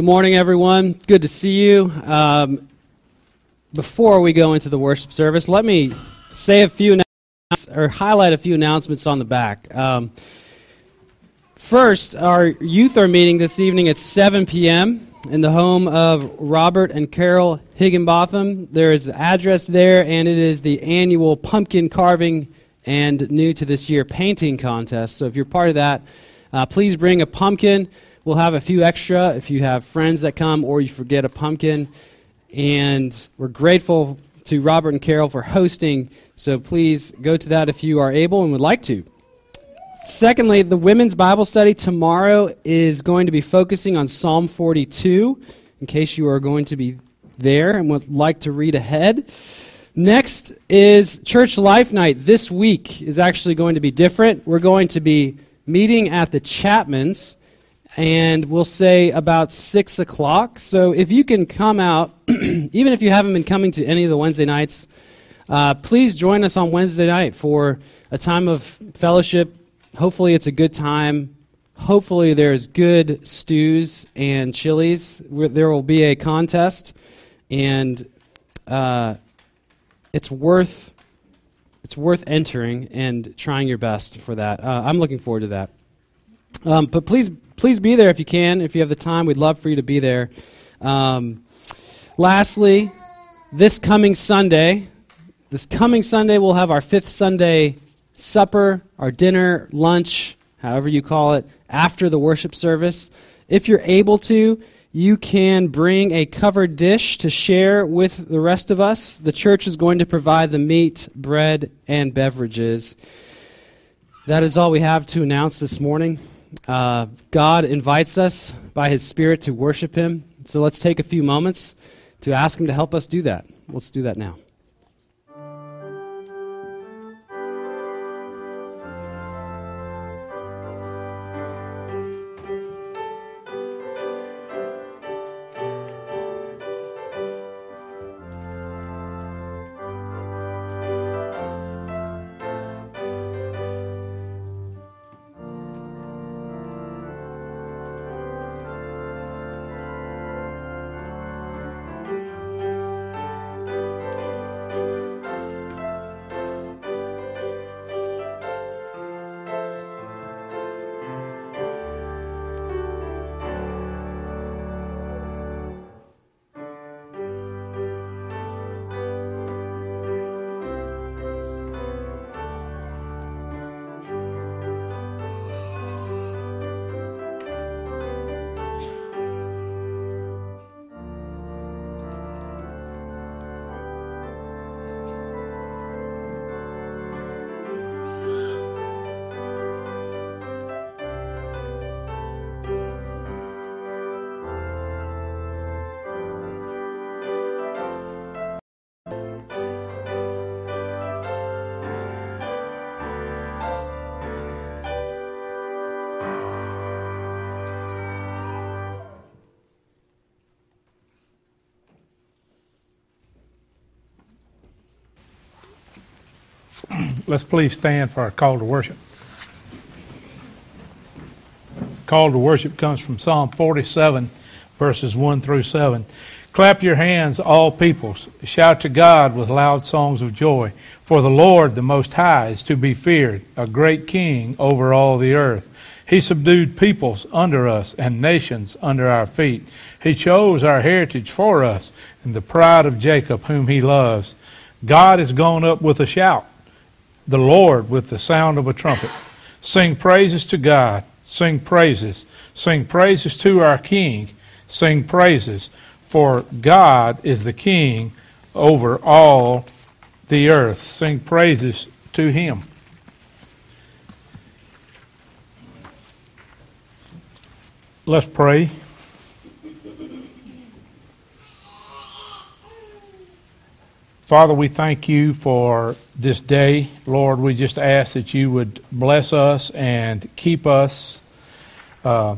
Good morning, everyone. Good to see you. Um, before we go into the worship service, let me say a few or highlight a few announcements on the back. Um, first, our youth are meeting this evening at 7 p.m. in the home of Robert and Carol Higginbotham. There is the address there, and it is the annual pumpkin carving and new to this year painting contest. So if you're part of that, uh, please bring a pumpkin. We'll have a few extra if you have friends that come or you forget a pumpkin. And we're grateful to Robert and Carol for hosting. So please go to that if you are able and would like to. Secondly, the women's Bible study tomorrow is going to be focusing on Psalm 42, in case you are going to be there and would like to read ahead. Next is Church Life Night. This week is actually going to be different. We're going to be meeting at the Chapmans and we'll say about 6 o'clock. So if you can come out, even if you haven't been coming to any of the Wednesday nights, uh, please join us on Wednesday night for a time of fellowship. Hopefully, it's a good time. Hopefully, there's good stews and chilies. There will be a contest, and uh, it's worth it's worth entering and trying your best for that. Uh, I'm looking forward to that. Um, but please please be there if you can. If you have the time, we'd love for you to be there. Um, lastly, this coming Sunday, this coming Sunday, we'll have our fifth Sunday supper, our dinner, lunch, however you call it, after the worship service. If you're able to, you can bring a covered dish to share with the rest of us. The church is going to provide the meat, bread, and beverages. That is all we have to announce this morning. Uh, God invites us by His Spirit to worship Him. So let's take a few moments to ask Him to help us do that. Let's do that now. Let's please stand for our call to worship. Call to worship comes from Psalm 47, verses 1 through 7. Clap your hands, all peoples. Shout to God with loud songs of joy. For the Lord, the Most High, is to be feared, a great king over all the earth. He subdued peoples under us and nations under our feet. He chose our heritage for us and the pride of Jacob, whom he loves. God is gone up with a shout the Lord with the sound of a trumpet. Sing praises to God. Sing praises. Sing praises to our King. Sing praises. For God is the King over all the earth. Sing praises to Him. Let's pray. Father, we thank you for this day. Lord, we just ask that you would bless us and keep us. Uh,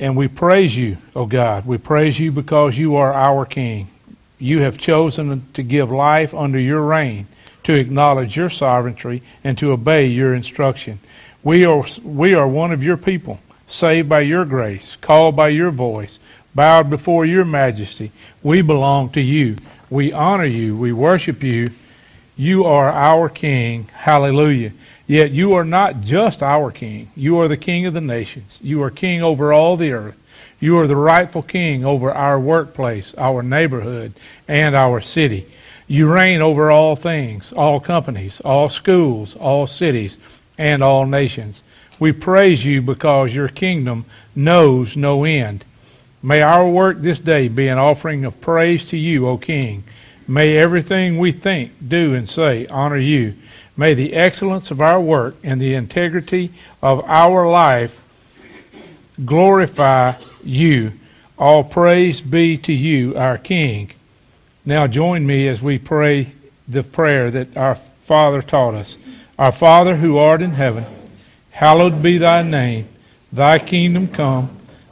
and we praise you, O oh God. We praise you because you are our King. You have chosen to give life under your reign, to acknowledge your sovereignty, and to obey your instruction. We are, we are one of your people, saved by your grace, called by your voice. bowed before your majesty. We belong to you. We honor you. We worship you. You are our king. Hallelujah. Yet you are not just our king. You are the king of the nations. You are king over all the earth. You are the rightful king over our workplace, our neighborhood, and our city. You reign over all things, all companies, all schools, all cities, and all nations. We praise you because your kingdom knows no end. May our work this day be an offering of praise to you, O King. May everything we think, do, and say honor you. May the excellence of our work and the integrity of our life glorify you. All praise be to you, our King. Now join me as we pray the prayer that our Father taught us. Our Father who art in heaven, hallowed be thy name. Thy kingdom come,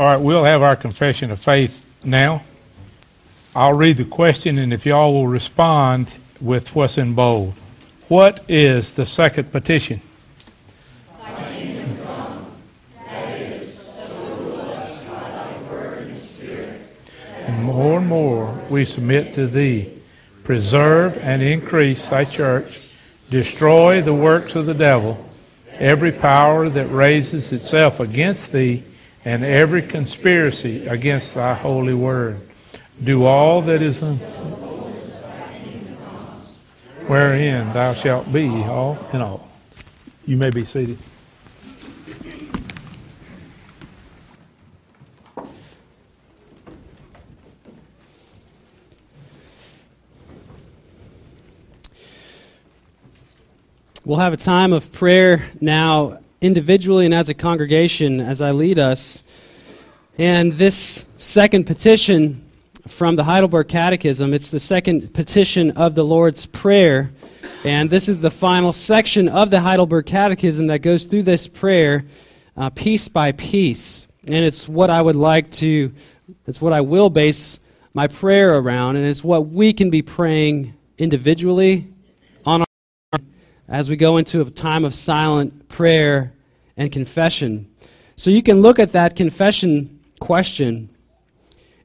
All right, we'll have our confession of faith now. I'll read the question, and if y'all will respond with what's in bold. What is the second petition? And more and more we submit to thee. Preserve and increase thy church. Destroy the works of the devil, every power that raises itself against thee, and every conspiracy against thy holy word. Do all that is un- wherein thou shalt be all in all. You may be seated. We'll have a time of prayer now, individually and as a congregation, as I lead us. And this second petition from the Heidelberg Catechism, it's the second petition of the Lord's Prayer. And this is the final section of the Heidelberg Catechism that goes through this prayer uh, piece by piece. And it's what I would like to, it's what I will base my prayer around, and it's what we can be praying individually as we go into a time of silent prayer and confession. So you can look at that confession question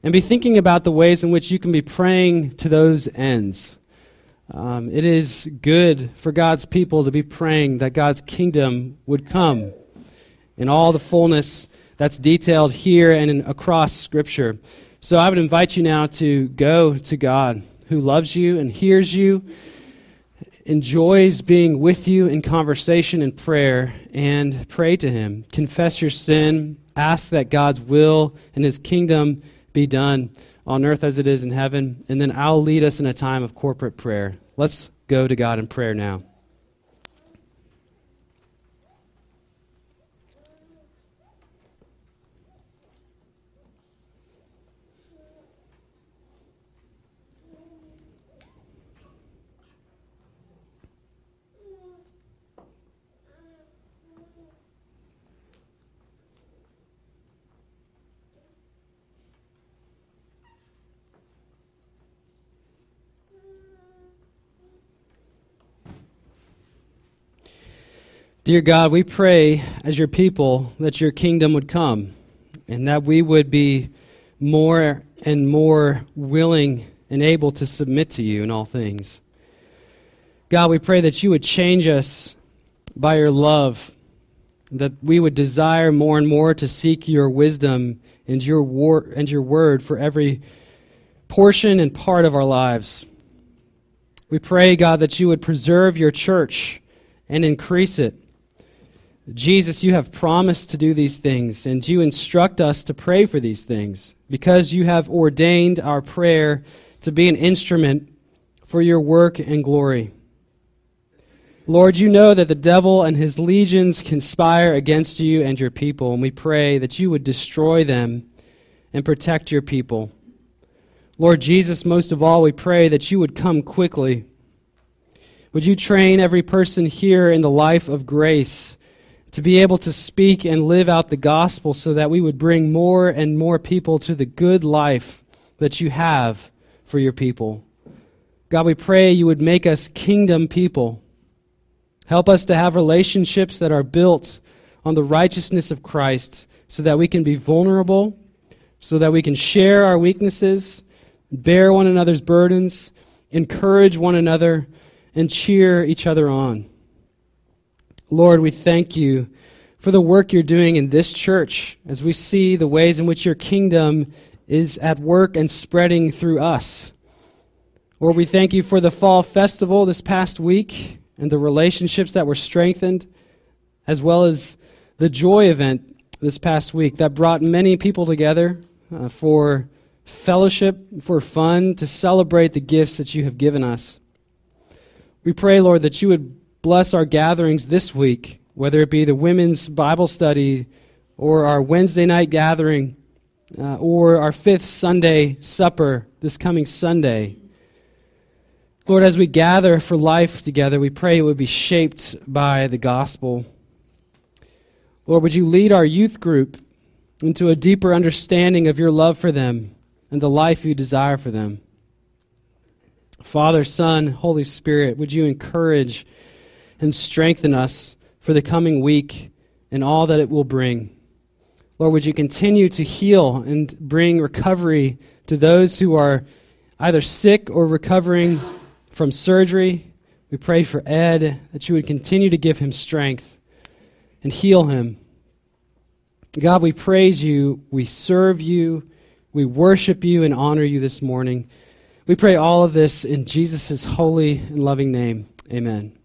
and be thinking about the ways in which you can be praying to those ends. Um, it is good for God's people to be praying that God's kingdom would come in all the fullness that's detailed here and in, across Scripture. So I would invite you now to go to God who loves you and hears you, enjoys being with you in conversation and prayer, and pray to Him. Confess your sin, ask that God's will and His kingdom be done on earth as it is in heaven, and then I'll lead us in a time of corporate prayer. Let's go to God in prayer now. Dear God, we pray as your people that your kingdom would come and that we would be more and more willing and able to submit to you in all things. God, we pray that you would change us by your love, that we would desire more and more to seek your wisdom and your, war- and your word for every portion and part of our lives. We pray, God, that you would preserve your church and increase it. Jesus, you have promised to do these things, and you instruct us to pray for these things because you have ordained our prayer to be an instrument for your work and glory. Lord, you know that the devil and his legions conspire against you and your people, and we pray that you would destroy them and protect your people. Lord Jesus, most of all, we pray that you would come quickly. Would you train every person here in the life of grace? To be able to speak and live out the gospel so that we would bring more and more people to the good life that you have for your people. God, we pray you would make us kingdom people. Help us to have relationships that are built on the righteousness of Christ so that we can be vulnerable, so that we can share our weaknesses, bear one another's burdens, encourage one another, and cheer each other on. Lord, we thank you for the work you're doing in this church as we see the ways in which your kingdom is at work and spreading through us. Lord, we thank you for the fall festival this past week and the relationships that were strengthened, as well as the joy event this past week that brought many people together uh, for fellowship, for fun, to celebrate the gifts that you have given us. We pray, Lord, that you would bless our gatherings this week, whether it be the women's Bible study or our Wednesday night gathering uh, or our fifth Sunday supper this coming Sunday. Lord, as we gather for life together, we pray it would be shaped by the gospel. Lord, would you lead our youth group into a deeper understanding of your love for them and the life you desire for them. Father, Son, Holy Spirit, would you encourage and strengthen us for the coming week and all that it will bring? Lord, would you continue to heal and bring recovery to those who are either sick or recovering from surgery? We pray for Ed that you would continue to give him strength and heal him. God, we praise you, we serve you, we worship you and honor you this morning. We pray all of this in Jesus' holy and loving name. Amen.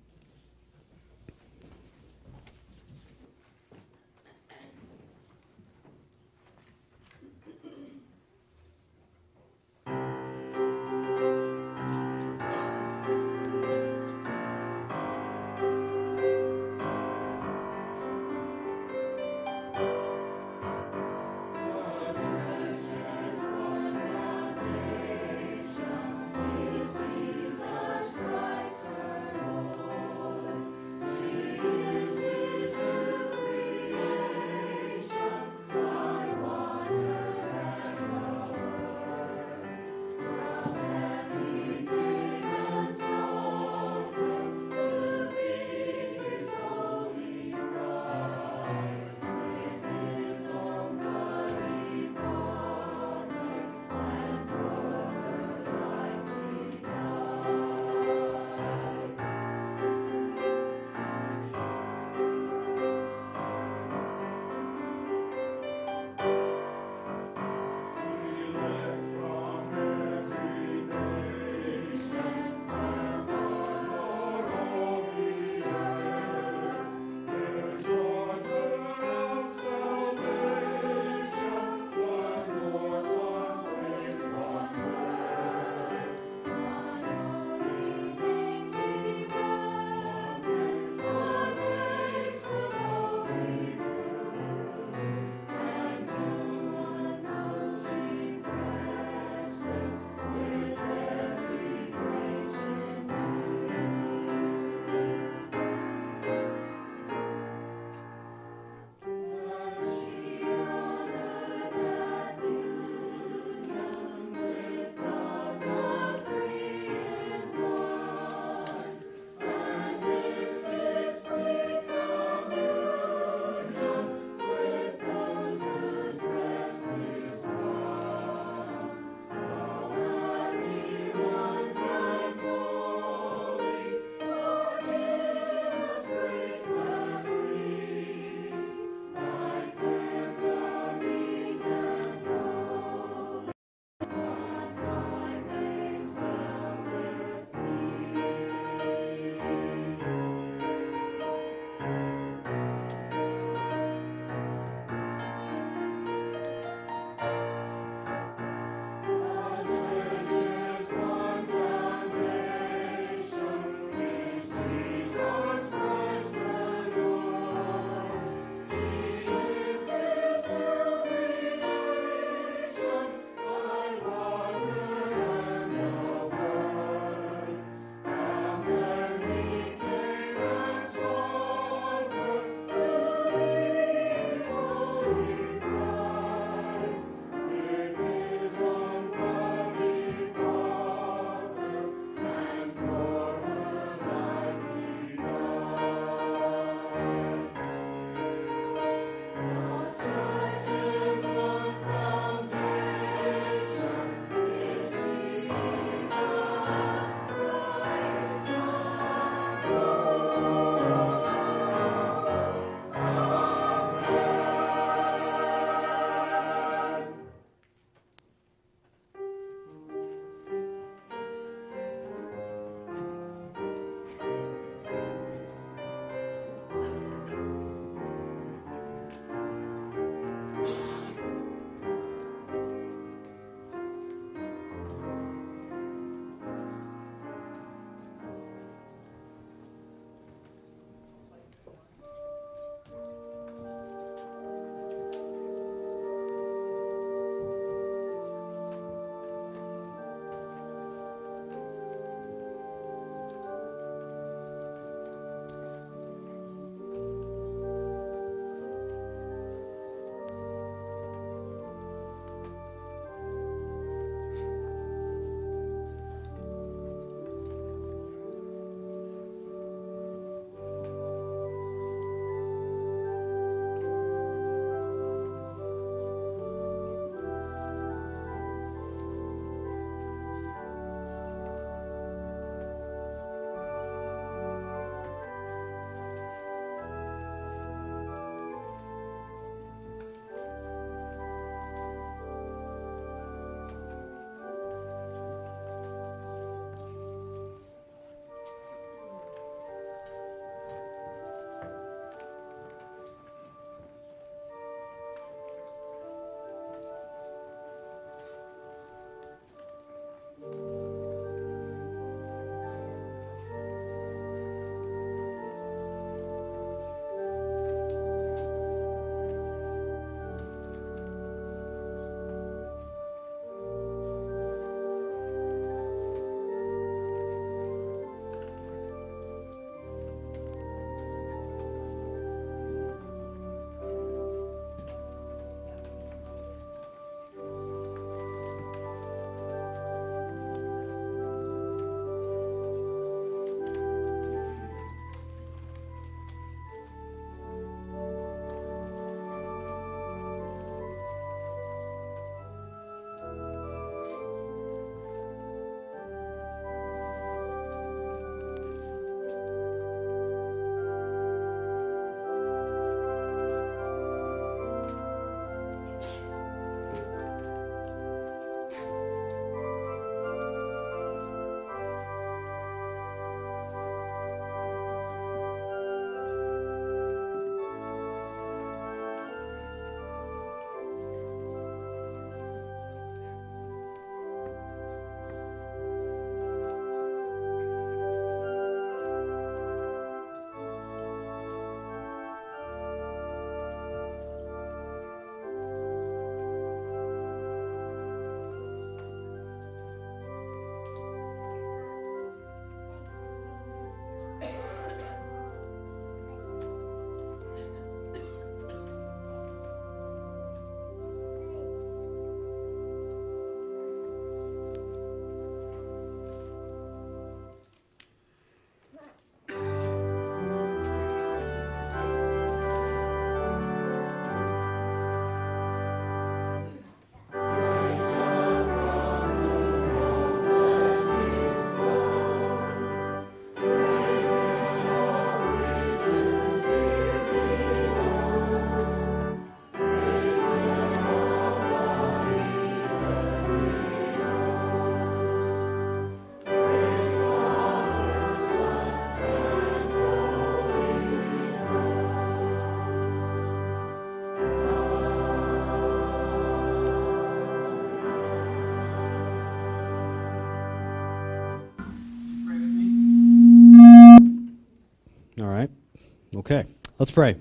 Let's pray.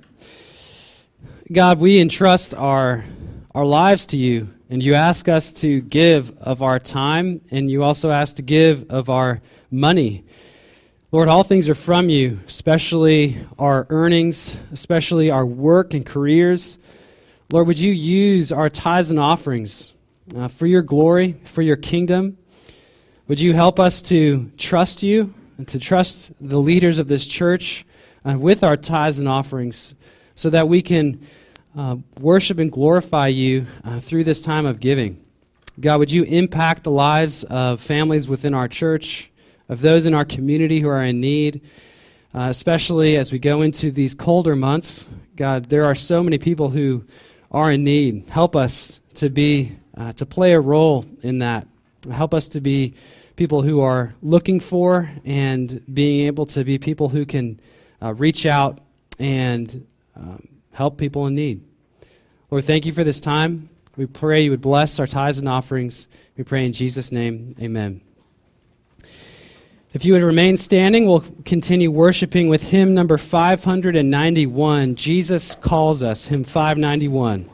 God, we entrust our, our lives to you, and you ask us to give of our time, and you also ask to give of our money. Lord, all things are from you, especially our earnings, especially our work and careers. Lord, would you use our tithes and offerings uh, for your glory, for your kingdom? Would you help us to trust you and to trust the leaders of this church uh, with our tithes and offerings so that we can uh, worship and glorify you uh, through this time of giving. God, would you impact the lives of families within our church, of those in our community who are in need, uh, especially as we go into these colder months? God, there are so many people who are in need. Help us to be uh, to play a role in that. Help us to be people who are looking for and being able to be people who can uh, reach out and um, help people in need. Lord, thank you for this time. We pray you would bless our tithes and offerings. We pray in Jesus' name, amen. If you would remain standing, we'll continue worshiping with hymn number 591. Jesus calls us, hymn 591.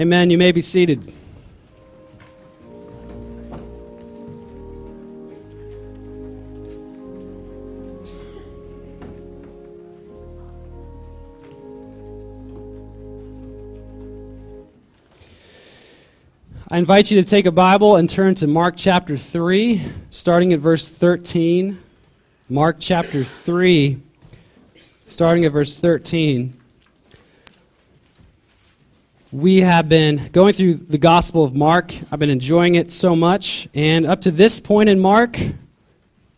Amen. You may be seated. I invite you to take a Bible and turn to Mark chapter 3, starting at verse 13. Mark chapter 3, starting at verse 13 we have been going through the Gospel of Mark. I've been enjoying it so much. And up to this point in Mark,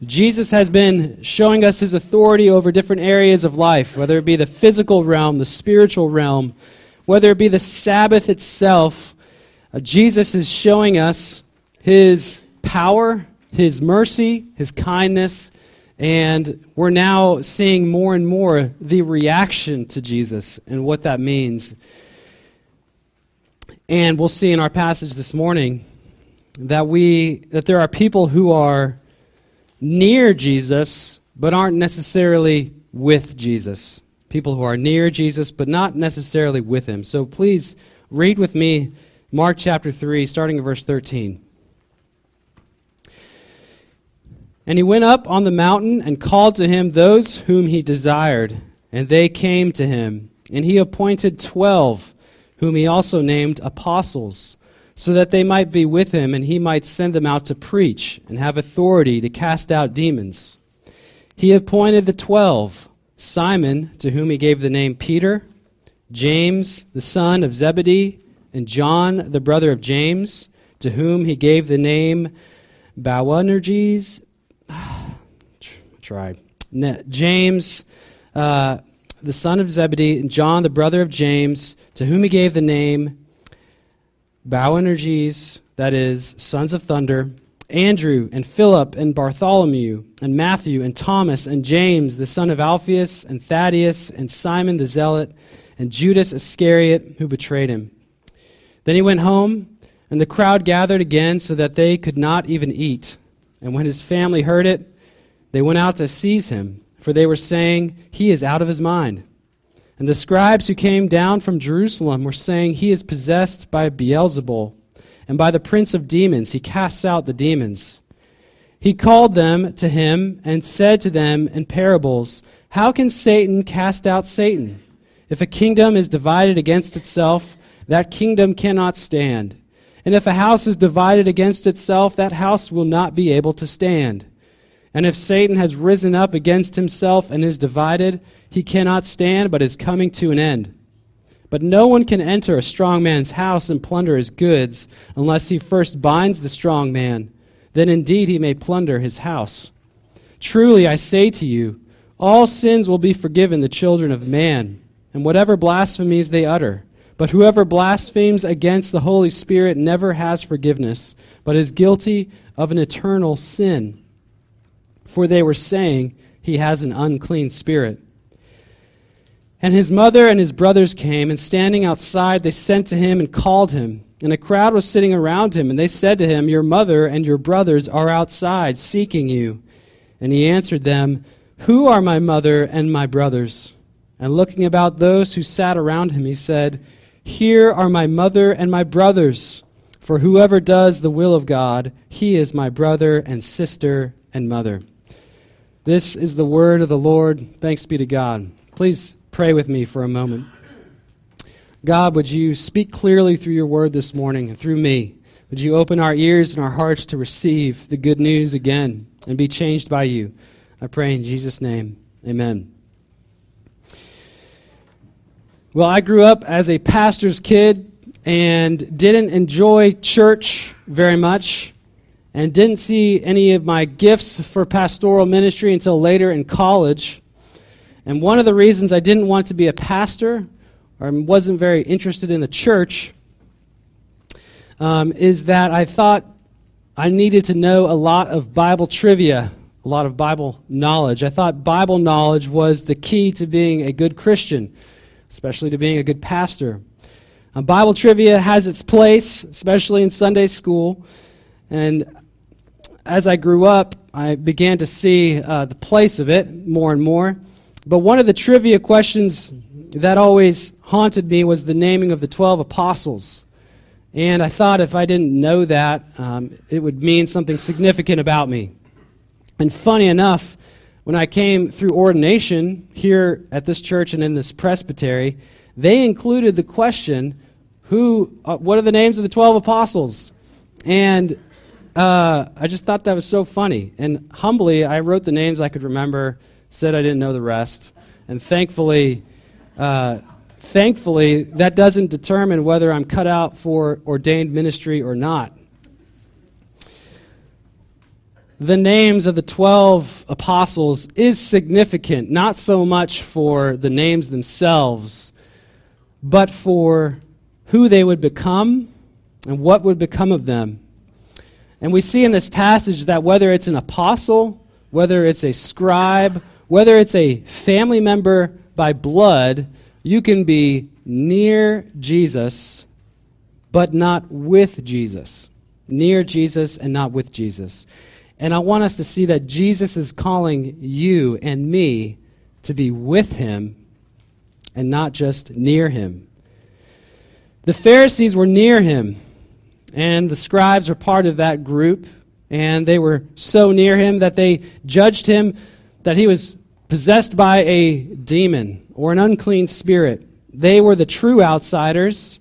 Jesus has been showing us his authority over different areas of life, whether it be the physical realm, the spiritual realm, whether it be the Sabbath itself. Uh, Jesus is showing us his power, his mercy, his kindness, and we're now seeing more and more the reaction to Jesus and what that means. And we'll see in our passage this morning that we that there are people who are near Jesus but aren't necessarily with Jesus. People who are near Jesus but not necessarily with him. So please read with me Mark chapter 3 starting at verse 13. And he went up on the mountain and called to him those whom he desired, and they came to him. And he appointed twelve whom he also named apostles, so that they might be with him and he might send them out to preach and have authority to cast out demons. He appointed the twelve Simon, to whom he gave the name Peter, James, the son of Zebedee, and John, the brother of James, to whom he gave the name Boanerges, try, James, uh, the son of Zebedee, and John, the brother of James, to whom he gave the name Boanerges, that is, sons of thunder, Andrew and Philip and Bartholomew and Matthew and Thomas and James, the son of Alphaeus and Thaddeus and Simon the Zealot and Judas Iscariot, who betrayed him. Then he went home, and the crowd gathered again so that they could not even eat. And when his family heard it, they went out to seize him, for they were saying, He is out of his mind. And the scribes who came down from Jerusalem were saying, He is possessed by Beelzebul and by the prince of demons he casts out the demons. He called them to him and said to them in parables, How can Satan cast out Satan? If a kingdom is divided against itself, that kingdom cannot stand. And if a house is divided against itself, that house will not be able to stand. And if Satan has risen up against himself and is divided, he cannot stand, but is coming to an end. But no one can enter a strong man's house and plunder his goods unless he first binds the strong man. Then indeed he may plunder his house. Truly I say to you, all sins will be forgiven the children of man, and whatever blasphemies they utter. But whoever blasphemes against the Holy Spirit never has forgiveness, but is guilty of an eternal sin. For they were saying, He has an unclean spirit. And his mother and his brothers came, and standing outside, they sent to him and called him. And a crowd was sitting around him, and they said to him, Your mother and your brothers are outside, seeking you. And he answered them, Who are my mother and my brothers? And looking about those who sat around him, he said, Here are my mother and my brothers. For whoever does the will of God, he is my brother and sister and mother. This is the word of the Lord. Thanks be to God. Please pray with me for a moment. God, would you speak clearly through your word this morning and through me? Would you open our ears and our hearts to receive the good news again and be changed by you? I pray in Jesus' name. Amen. Well, I grew up as a pastor's kid and didn't enjoy church very much and didn't see any of my gifts for pastoral ministry until later in college. And one of the reasons I didn't want to be a pastor or wasn't very interested in the church um, is that I thought I needed to know a lot of Bible trivia, a lot of Bible knowledge. I thought Bible knowledge was the key to being a good Christian, especially to being a good pastor. Um, Bible trivia has its place, especially in Sunday school. And as I grew up, I began to see uh, the place of it more and more. But one of the trivia questions that always haunted me was the naming of the 12 apostles. And I thought if I didn't know that, um, it would mean something significant about me. And funny enough, when I came through ordination here at this church and in this presbytery, they included the question, "Who? Uh, what are the names of the twelve apostles?" And uh, I just thought that was so funny. And humbly, I wrote the names I could remember said I didn't know the rest. And thankfully, uh, thankfully, that doesn't determine whether I'm cut out for ordained ministry or not. The names of the 12 apostles is significant, not so much for the names themselves, but for who they would become and what would become of them. And we see in this passage that whether it's an apostle, whether it's a scribe, whether it's a family member by blood, you can be near Jesus, but not with Jesus. Near Jesus and not with Jesus. And I want us to see that Jesus is calling you and me to be with him and not just near him. The Pharisees were near him, and the scribes were part of that group, and they were so near him that they judged him that he was possessed by a demon or an unclean spirit. They were the true outsiders,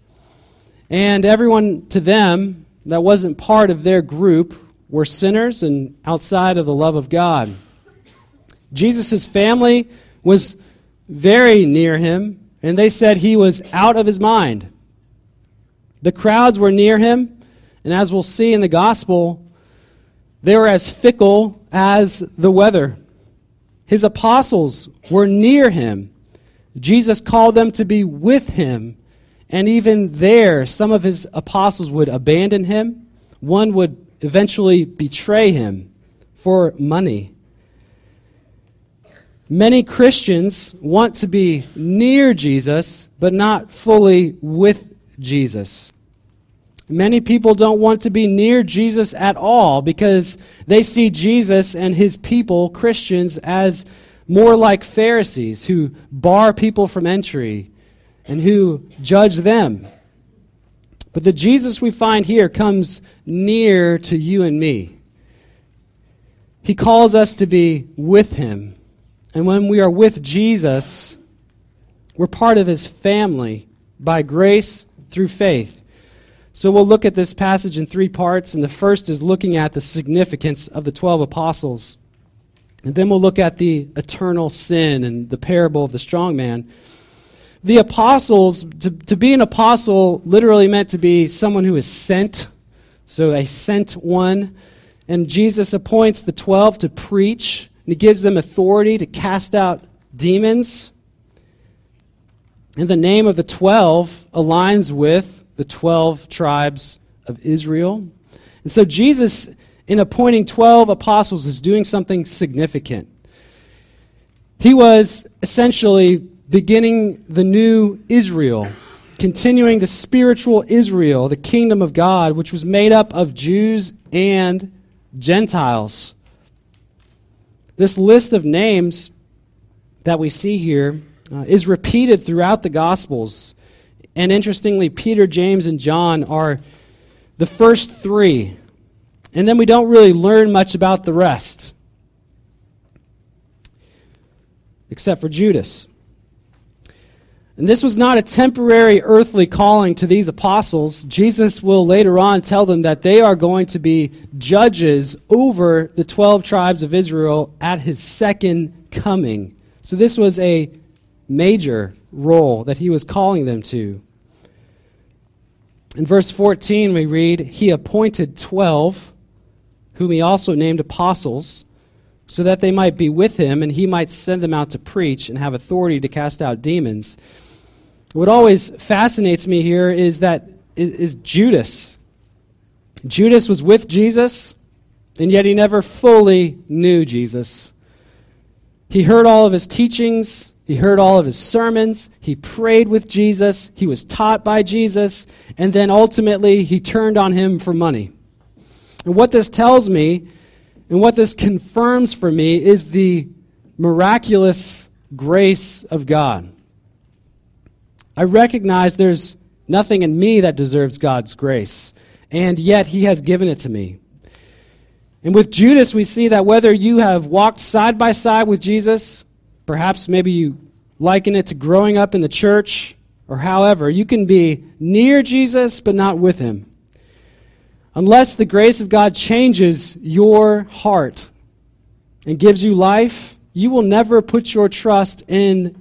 and everyone to them that wasn't part of their group were sinners and outside of the love of God. Jesus' family was very near him, and they said he was out of his mind. The crowds were near him, and as we'll see in the gospel, They were as fickle as the weather. His apostles were near him. Jesus called them to be with him. And even there, some of his apostles would abandon him. One would eventually betray him for money. Many Christians want to be near Jesus, but not fully with Jesus. Many people don't want to be near Jesus at all because they see Jesus and his people, Christians, as more like Pharisees who bar people from entry and who judge them. But the Jesus we find here comes near to you and me. He calls us to be with him. And when we are with Jesus, we're part of his family by grace through faith. So we'll look at this passage in three parts, and the first is looking at the significance of the 12 apostles. And then we'll look at the eternal sin and the parable of the strong man. The apostles, to, to be an apostle literally meant to be someone who is sent, so a sent one. And Jesus appoints the 12 to preach and he gives them authority to cast out demons. And the name of the 12 aligns with the 12 tribes of Israel. And so Jesus, in appointing 12 apostles, is doing something significant. He was essentially beginning the new Israel, continuing the spiritual Israel, the kingdom of God, which was made up of Jews and Gentiles. This list of names that we see here uh, is repeated throughout the Gospels. And interestingly, Peter, James, and John are the first three. And then we don't really learn much about the rest, except for Judas. And this was not a temporary earthly calling to these apostles. Jesus will later on tell them that they are going to be judges over the 12 tribes of Israel at his second coming. So this was a major role that he was calling them to. In verse 14, we read, He appointed 12, whom he also named apostles, so that they might be with him and he might send them out to preach and have authority to cast out demons. What always fascinates me here is that is, is Judas. Judas was with Jesus, and yet he never fully knew Jesus. He heard all of his teachings, he heard all of his sermons, he prayed with Jesus, he was taught by Jesus, and then ultimately he turned on him for money. And what this tells me, and what this confirms for me, is the miraculous grace of God. I recognize there's nothing in me that deserves God's grace, and yet He has given it to me. And with Judas, we see that whether you have walked side by side with Jesus, perhaps maybe you liken it to growing up in the church, or however, you can be near Jesus but not with Him. Unless the grace of God changes your heart and gives you life, you will never put your trust in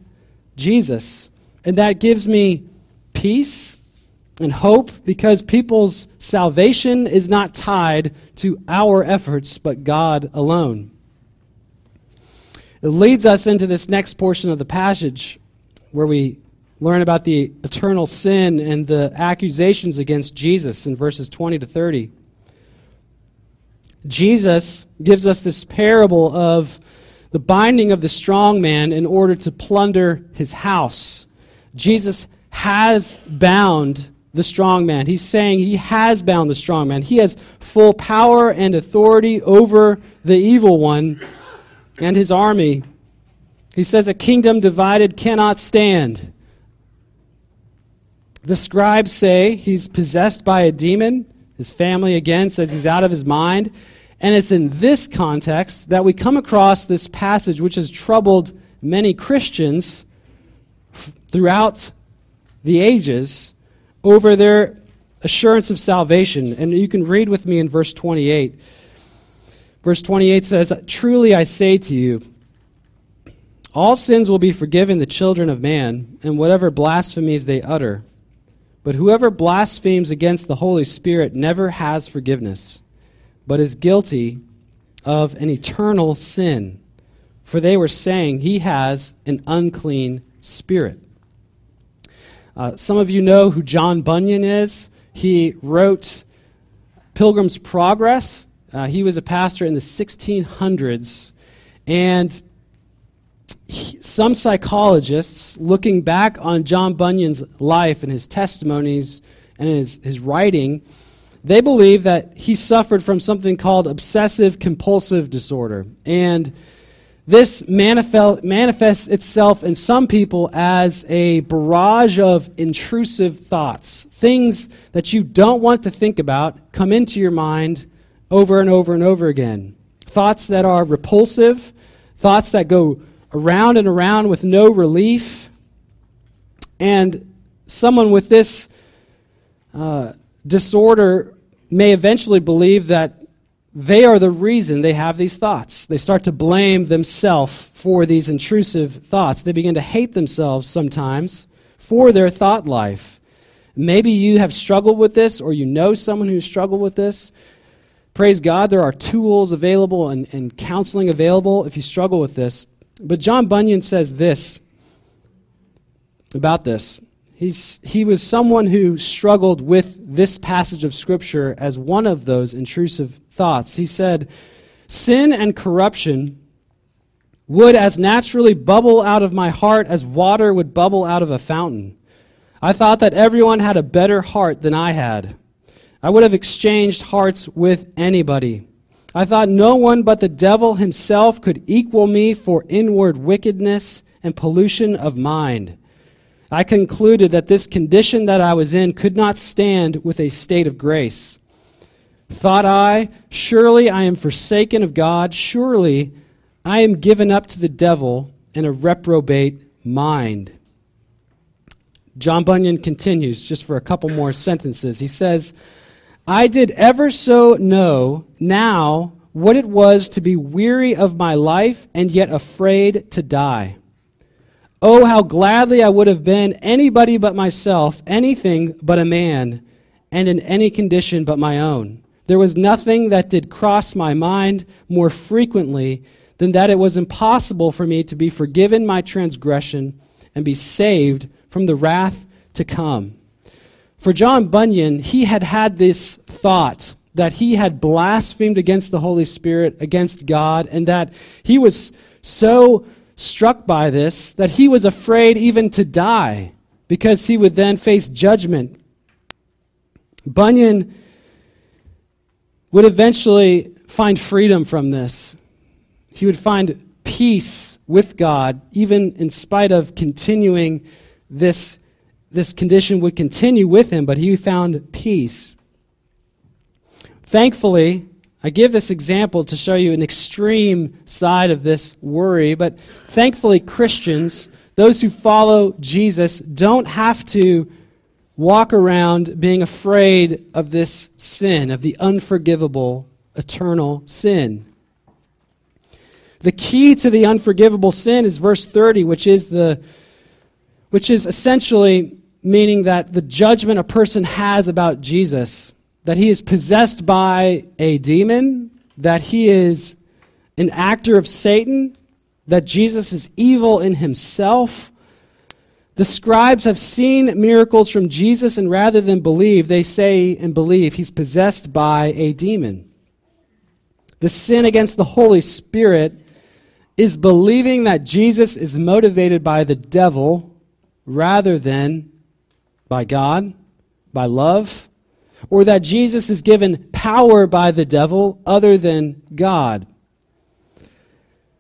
Jesus. And that gives me peace and hope because people's salvation is not tied to our efforts, but God alone. It leads us into this next portion of the passage where we learn about the eternal sin and the accusations against Jesus in verses 20 to 30. Jesus gives us this parable of the binding of the strong man in order to plunder his house. Jesus has bound the strong man. He's saying he has bound the strong man. He has full power and authority over the evil one and his army. He says a kingdom divided cannot stand. The scribes say he's possessed by a demon. His family again says he's out of his mind. And it's in this context that we come across this passage which has troubled many Christians throughout the ages over their assurance of salvation. And you can read with me in verse 28. Verse 28 says, Truly I say to you, all sins will be forgiven the children of man, and whatever blasphemies they utter. But whoever blasphemes against the Holy Spirit never has forgiveness, but is guilty of an eternal sin, for they were saying he has an unclean spirit. Uh, some of you know who John Bunyan is. He wrote Pilgrim's Progress. Uh, he was a pastor in the 1600s. And he, some psychologists, looking back on John Bunyan's life and his testimonies and his, his writing, they believe that he suffered from something called obsessive compulsive disorder. And this manifest, manifests itself in some people as a barrage of intrusive thoughts. Things that you don't want to think about come into your mind over and over and over again. Thoughts that are repulsive, thoughts that go around and around with no relief. And someone with this uh, disorder may eventually believe that they are the reason they have these thoughts. They start to blame themselves for these intrusive thoughts. They begin to hate themselves sometimes for their thought life. Maybe you have struggled with this or you know someone who struggled with this. Praise God, there are tools available and, and counseling available if you struggle with this. But John Bunyan says this about this. He's, he was someone who struggled with this passage of Scripture as one of those intrusive thoughts. He said, Sin and corruption would as naturally bubble out of my heart as water would bubble out of a fountain. I thought that everyone had a better heart than I had. I would have exchanged hearts with anybody. I thought no one but the devil himself could equal me for inward wickedness and pollution of mind. I concluded that this condition that I was in could not stand with a state of grace. Thought I, surely I am forsaken of God, surely I am given up to the devil and a reprobate mind. John Bunyan continues just for a couple more sentences. He says, I did ever so know now what it was to be weary of my life and yet afraid to die. Oh, how gladly I would have been anybody but myself, anything but a man, and in any condition but my own. There was nothing that did cross my mind more frequently than that it was impossible for me to be forgiven my transgression and be saved from the wrath to come. For John Bunyan, he had had this thought that he had blasphemed against the Holy Spirit, against God, and that he was so struck by this that he was afraid even to die because he would then face judgment. Bunyan would eventually find freedom from this. He would find peace with God, even in spite of continuing this this condition would continue with him, but he found peace. Thankfully, I give this example to show you an extreme side of this worry, but thankfully, Christians, those who follow Jesus, don't have to walk around being afraid of this sin, of the unforgivable, eternal sin. The key to the unforgivable sin is verse 30, which is the which is essentially meaning that the judgment a person has about Jesus, that he is possessed by a demon, that he is an actor of Satan, that Jesus is evil in himself. The scribes have seen miracles from Jesus, and rather than believe, they say and believe he's possessed by a demon. The sin against the Holy Spirit is believing that Jesus is motivated by the devil rather than by God, by love, or that Jesus is given power by the devil other than God.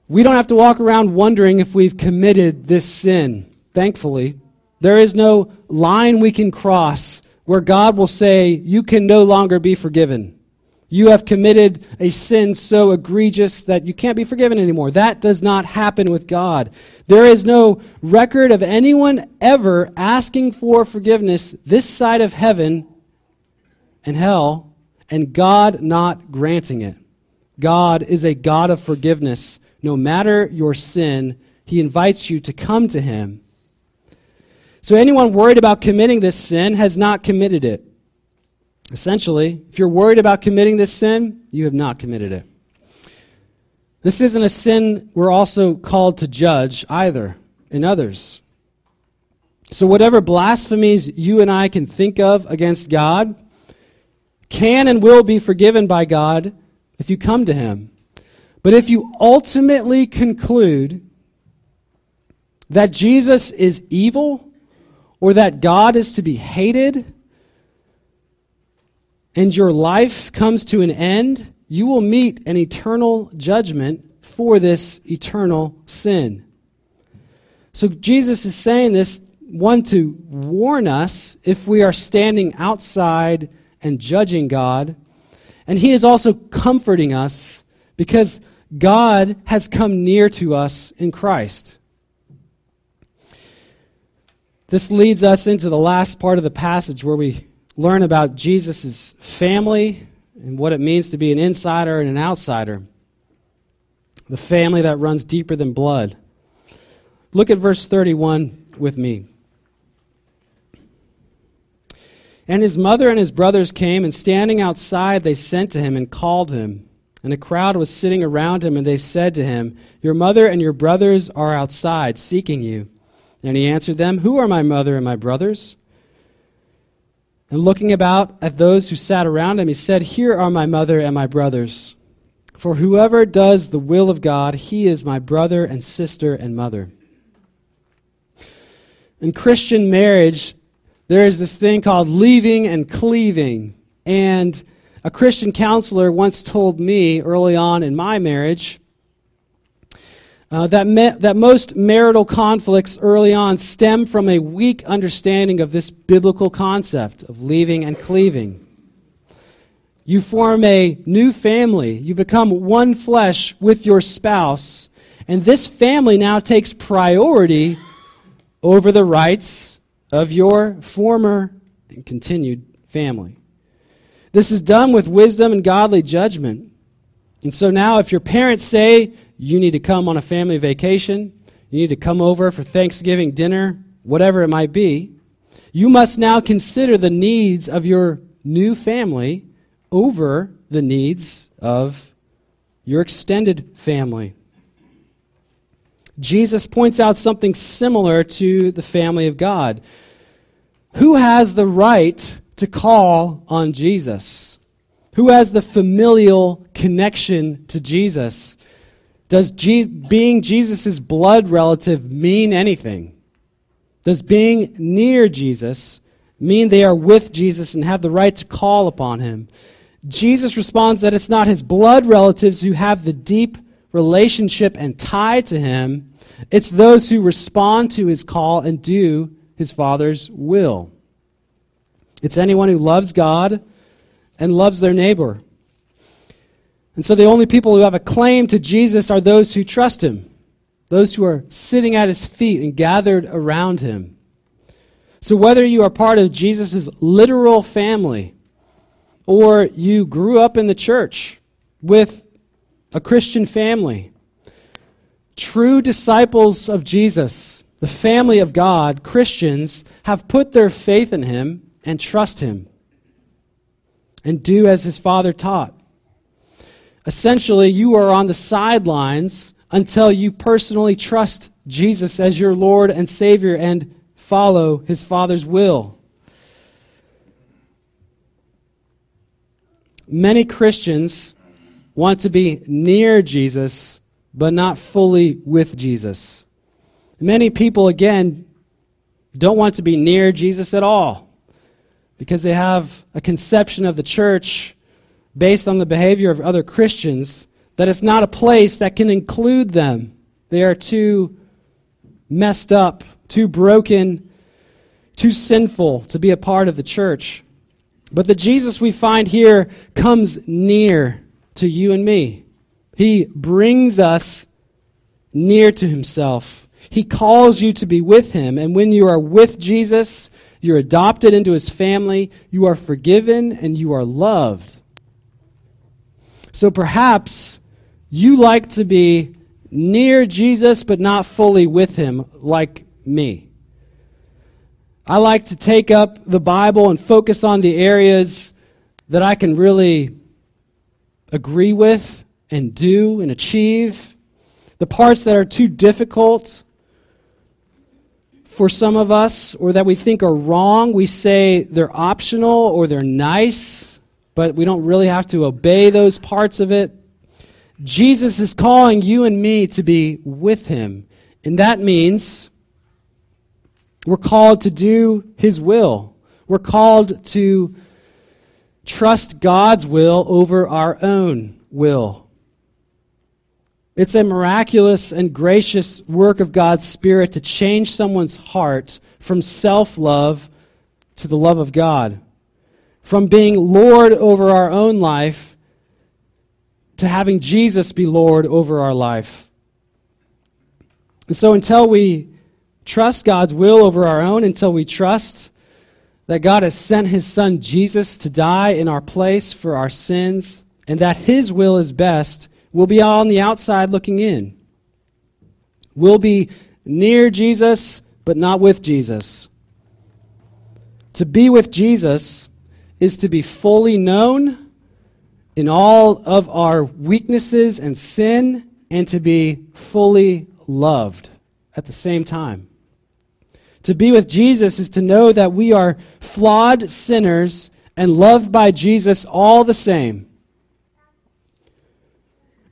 We don't have to walk around wondering if we've committed this sin, thankfully. There is no line we can cross where God will say, You can no longer be forgiven. You have committed a sin so egregious that you can't be forgiven anymore. That does not happen with God. There is no record of anyone ever asking for forgiveness this side of heaven and hell and God not granting it. God is a God of forgiveness. No matter your sin, He invites you to come to Him. So, anyone worried about committing this sin has not committed it. Essentially, if you're worried about committing this sin, you have not committed it. This isn't a sin we're also called to judge either in others. So, whatever blasphemies you and I can think of against God can and will be forgiven by God if you come to Him. But if you ultimately conclude that Jesus is evil or that God is to be hated and your life comes to an end, you will meet an eternal judgment for this eternal sin. So Jesus is saying this, one, to warn us if we are standing outside and judging God. And he is also comforting us because God has come near to us in Christ. This leads us into the last part of the passage where we learn about Jesus' family and what it means to be an insider and an outsider. The family that runs deeper than blood. Look at verse 31 with me. And his mother and his brothers came, and standing outside, they sent to him and called him. And a crowd was sitting around him, and they said to him, Your mother and your brothers are outside, seeking you. And he answered them, Who are my mother and my brothers? And looking about at those who sat around him, he said, Here are my mother and my brothers. For whoever does the will of God, he is my brother and sister and mother. In Christian marriage, there is this thing called leaving and cleaving. And a Christian counselor once told me early on in my marriage uh, that, me- that most marital conflicts early on stem from a weak understanding of this biblical concept of leaving and cleaving. You form a new family, you become one flesh with your spouse, and this family now takes priority over the rights of your former and continued family. This is done with wisdom and godly judgment. And so now, if your parents say you need to come on a family vacation, you need to come over for Thanksgiving dinner, whatever it might be, you must now consider the needs of your new family over the needs of your extended family. Jesus points out something similar to the family of God. Who has the right to call on Jesus? Who has the familial connection to Jesus? Does Je- being Jesus' blood relative mean anything? Does being near Jesus mean they are with Jesus and have the right to call upon him? Jesus responds that it's not his blood relatives who have the deep relationship and tie to him, it's those who respond to his call and do his Father's will. It's anyone who loves God and loves their neighbor. And so the only people who have a claim to Jesus are those who trust him, those who are sitting at his feet and gathered around him. So whether you are part of Jesus' literal family or you grew up in the church with a Christian family, true disciples of Jesus, the family of God, Christians, have put their faith in him and trust him and do as his father taught. Essentially, you are on the sidelines until you personally trust Jesus as your Lord and Savior and follow his Father's will. Many Christians want to be near Jesus, but not fully with Jesus. Many people, again, don't want to be near Jesus at all because they have a conception of the church based on the behavior of other Christians that it's not a place that can include them. They are too messed up, too broken, too sinful to be a part of the church. But the Jesus we find here comes near to you and me. He brings us near to himself. He calls you to be with him. And when you are with Jesus, you're adopted into his family, you are forgiven, and you are loved. So perhaps you like to be near Jesus but not fully with him, like me. I like to take up the Bible and focus on the areas that I can really agree with and do and achieve, the parts that are too difficult for some of us or that we think are wrong, we say they're optional or they're nice, but we don't really have to obey those parts of it. Jesus is calling you and me to be with him. And that means we're called to do his will. We're called to trust God's will over our own will. It's a miraculous and gracious work of God's Spirit to change someone's heart from self love to the love of God, from being Lord over our own life to having Jesus be Lord over our life. And so until we trust God's will over our own, until we trust that God has sent his son Jesus to die in our place for our sins, and that his will is best We'll be on the outside looking in. We'll be near Jesus, but not with Jesus. To be with Jesus is to be fully known in all of our weaknesses and sin, and to be fully loved at the same time. To be with Jesus is to know that we are flawed sinners and loved by Jesus all the same.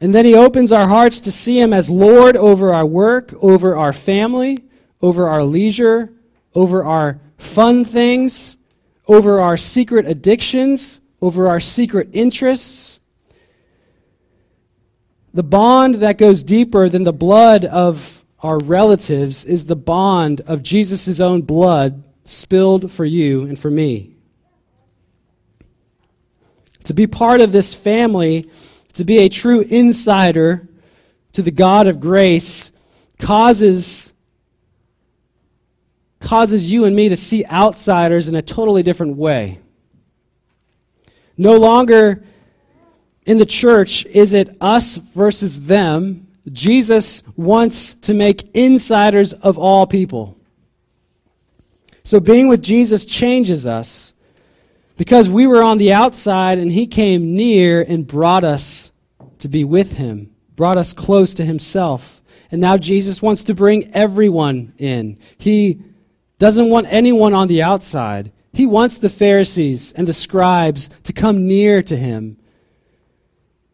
And then he opens our hearts to see him as Lord over our work, over our family, over our leisure, over our fun things, over our secret addictions, over our secret interests. The bond that goes deeper than the blood of our relatives is the bond of Jesus' own blood spilled for you and for me. To be part of this family to be a true insider to the God of grace causes causes you and me to see outsiders in a totally different way. No longer in the church is it us versus them. Jesus wants to make insiders of all people. So being with Jesus changes us because we were on the outside and he came near and brought us to be with him, brought us close to himself. And now Jesus wants to bring everyone in. He doesn't want anyone on the outside. He wants the Pharisees and the scribes to come near to him,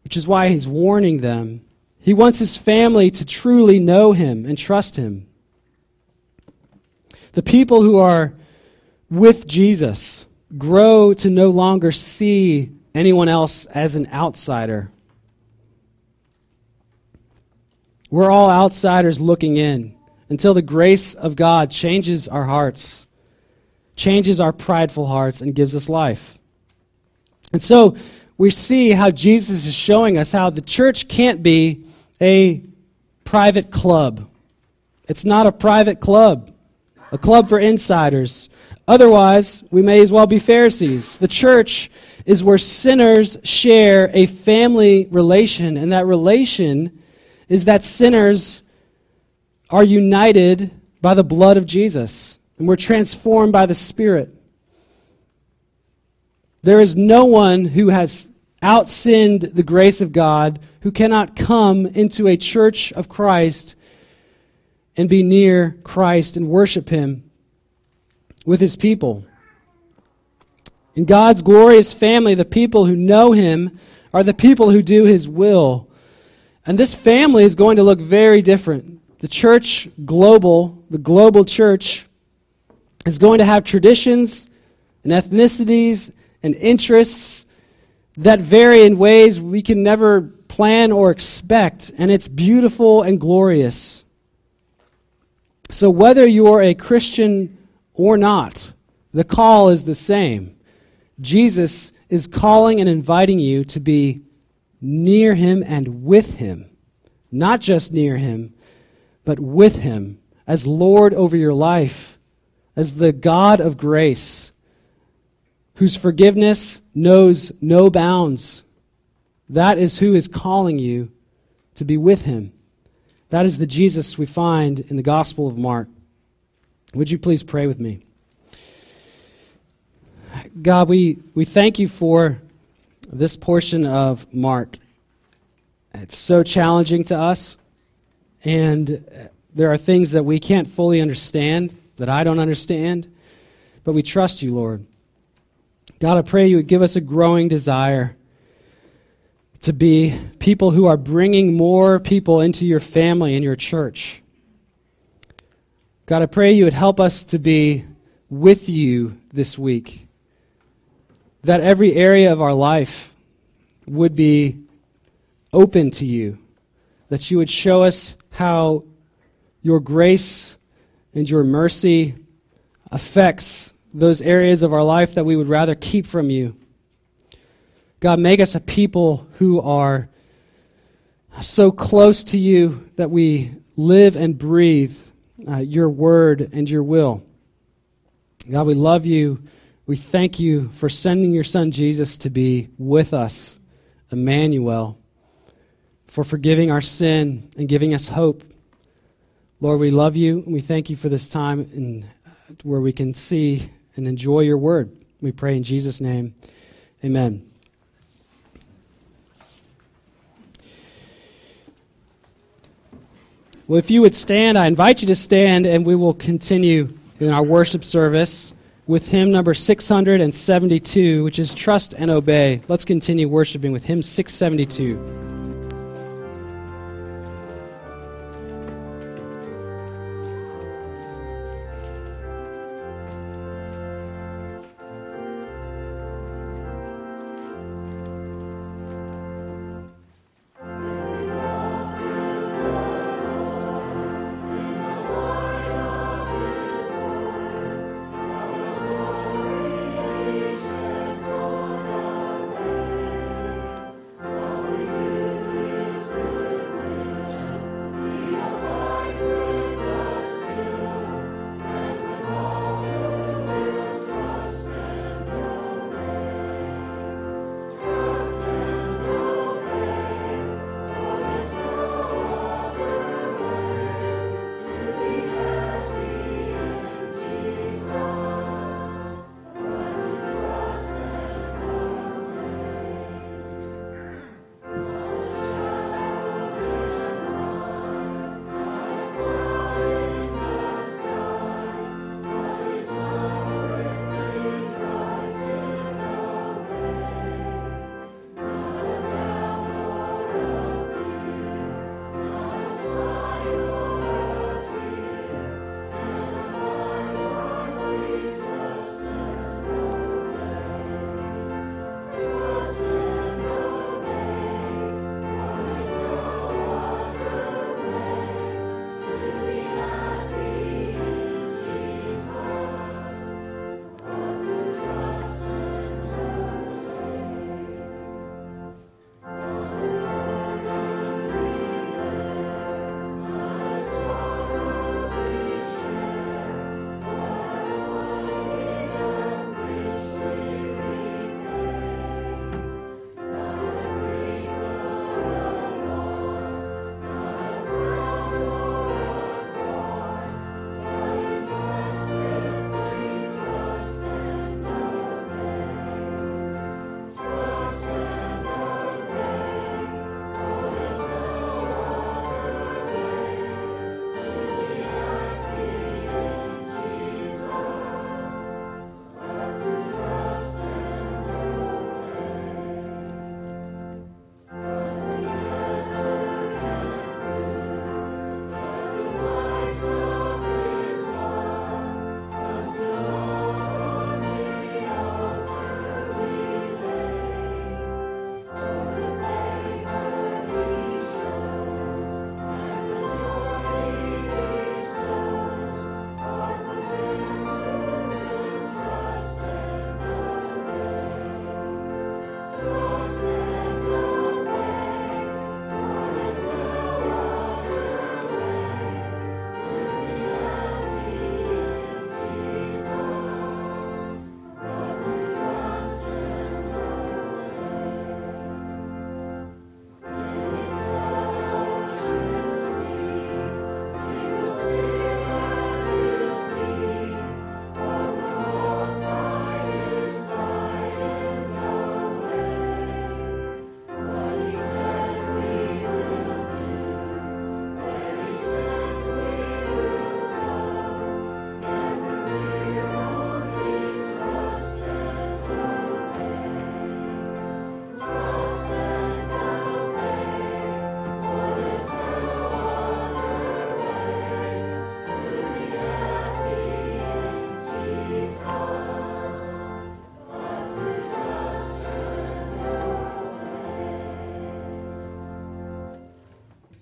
which is why he's warning them. He wants his family to truly know him and trust him. The people who are with Jesus grow to no longer see anyone else as an outsider. We're all outsiders looking in until the grace of God changes our hearts, changes our prideful hearts, and gives us life. And so we see how Jesus is showing us how the church can't be a private club. It's not a private club, a club for insiders. Otherwise, we may as well be Pharisees. The church is where sinners share a family relation, and that relation is that sinners are united by the blood of Jesus, and we're transformed by the Spirit. There is no one who has outsinned the grace of God who cannot come into a church of Christ and be near Christ and worship Him with his people. In God's glorious family, the people who know him are the people who do his will. And this family is going to look very different. The church global, the global church, is going to have traditions and ethnicities and interests that vary in ways we can never plan or expect, and it's beautiful and glorious. So, whether you're a Christian or not, the call is the same. Jesus is calling and inviting you to be near him and with him. Not just near him, but with him as Lord over your life, as the God of grace, whose forgiveness knows no bounds. That is who is calling you to be with him. That is the Jesus we find in the Gospel of Mark. Would you please pray with me? God, we, we thank you for this portion of Mark. It's so challenging to us, and there are things that we can't fully understand, that I don't understand, but we trust you, Lord. God, I pray you would give us a growing desire to be people who are bringing more people into your family and your church. God, I pray you would help us to be with you this week. That every area of our life would be open to you. That you would show us how your grace and your mercy affects those areas of our life that we would rather keep from you. God, make us a people who are so close to you that we live and breathe uh, your word and your will. God, we love you. We thank you for sending your son Jesus to be with us, Emmanuel, for forgiving our sin and giving us hope. Lord, we love you and we thank you for this time in, where we can see and enjoy your word. We pray in Jesus' name. Amen. Well, if you would stand, I invite you to stand, and we will continue in our worship service with hymn number 672, which is Trust and Obey. Let's continue worshiping with hymn 672.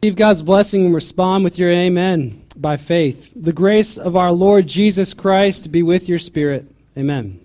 Receive God's blessing and respond with your amen by faith. The grace of our Lord Jesus Christ be with your spirit. Amen.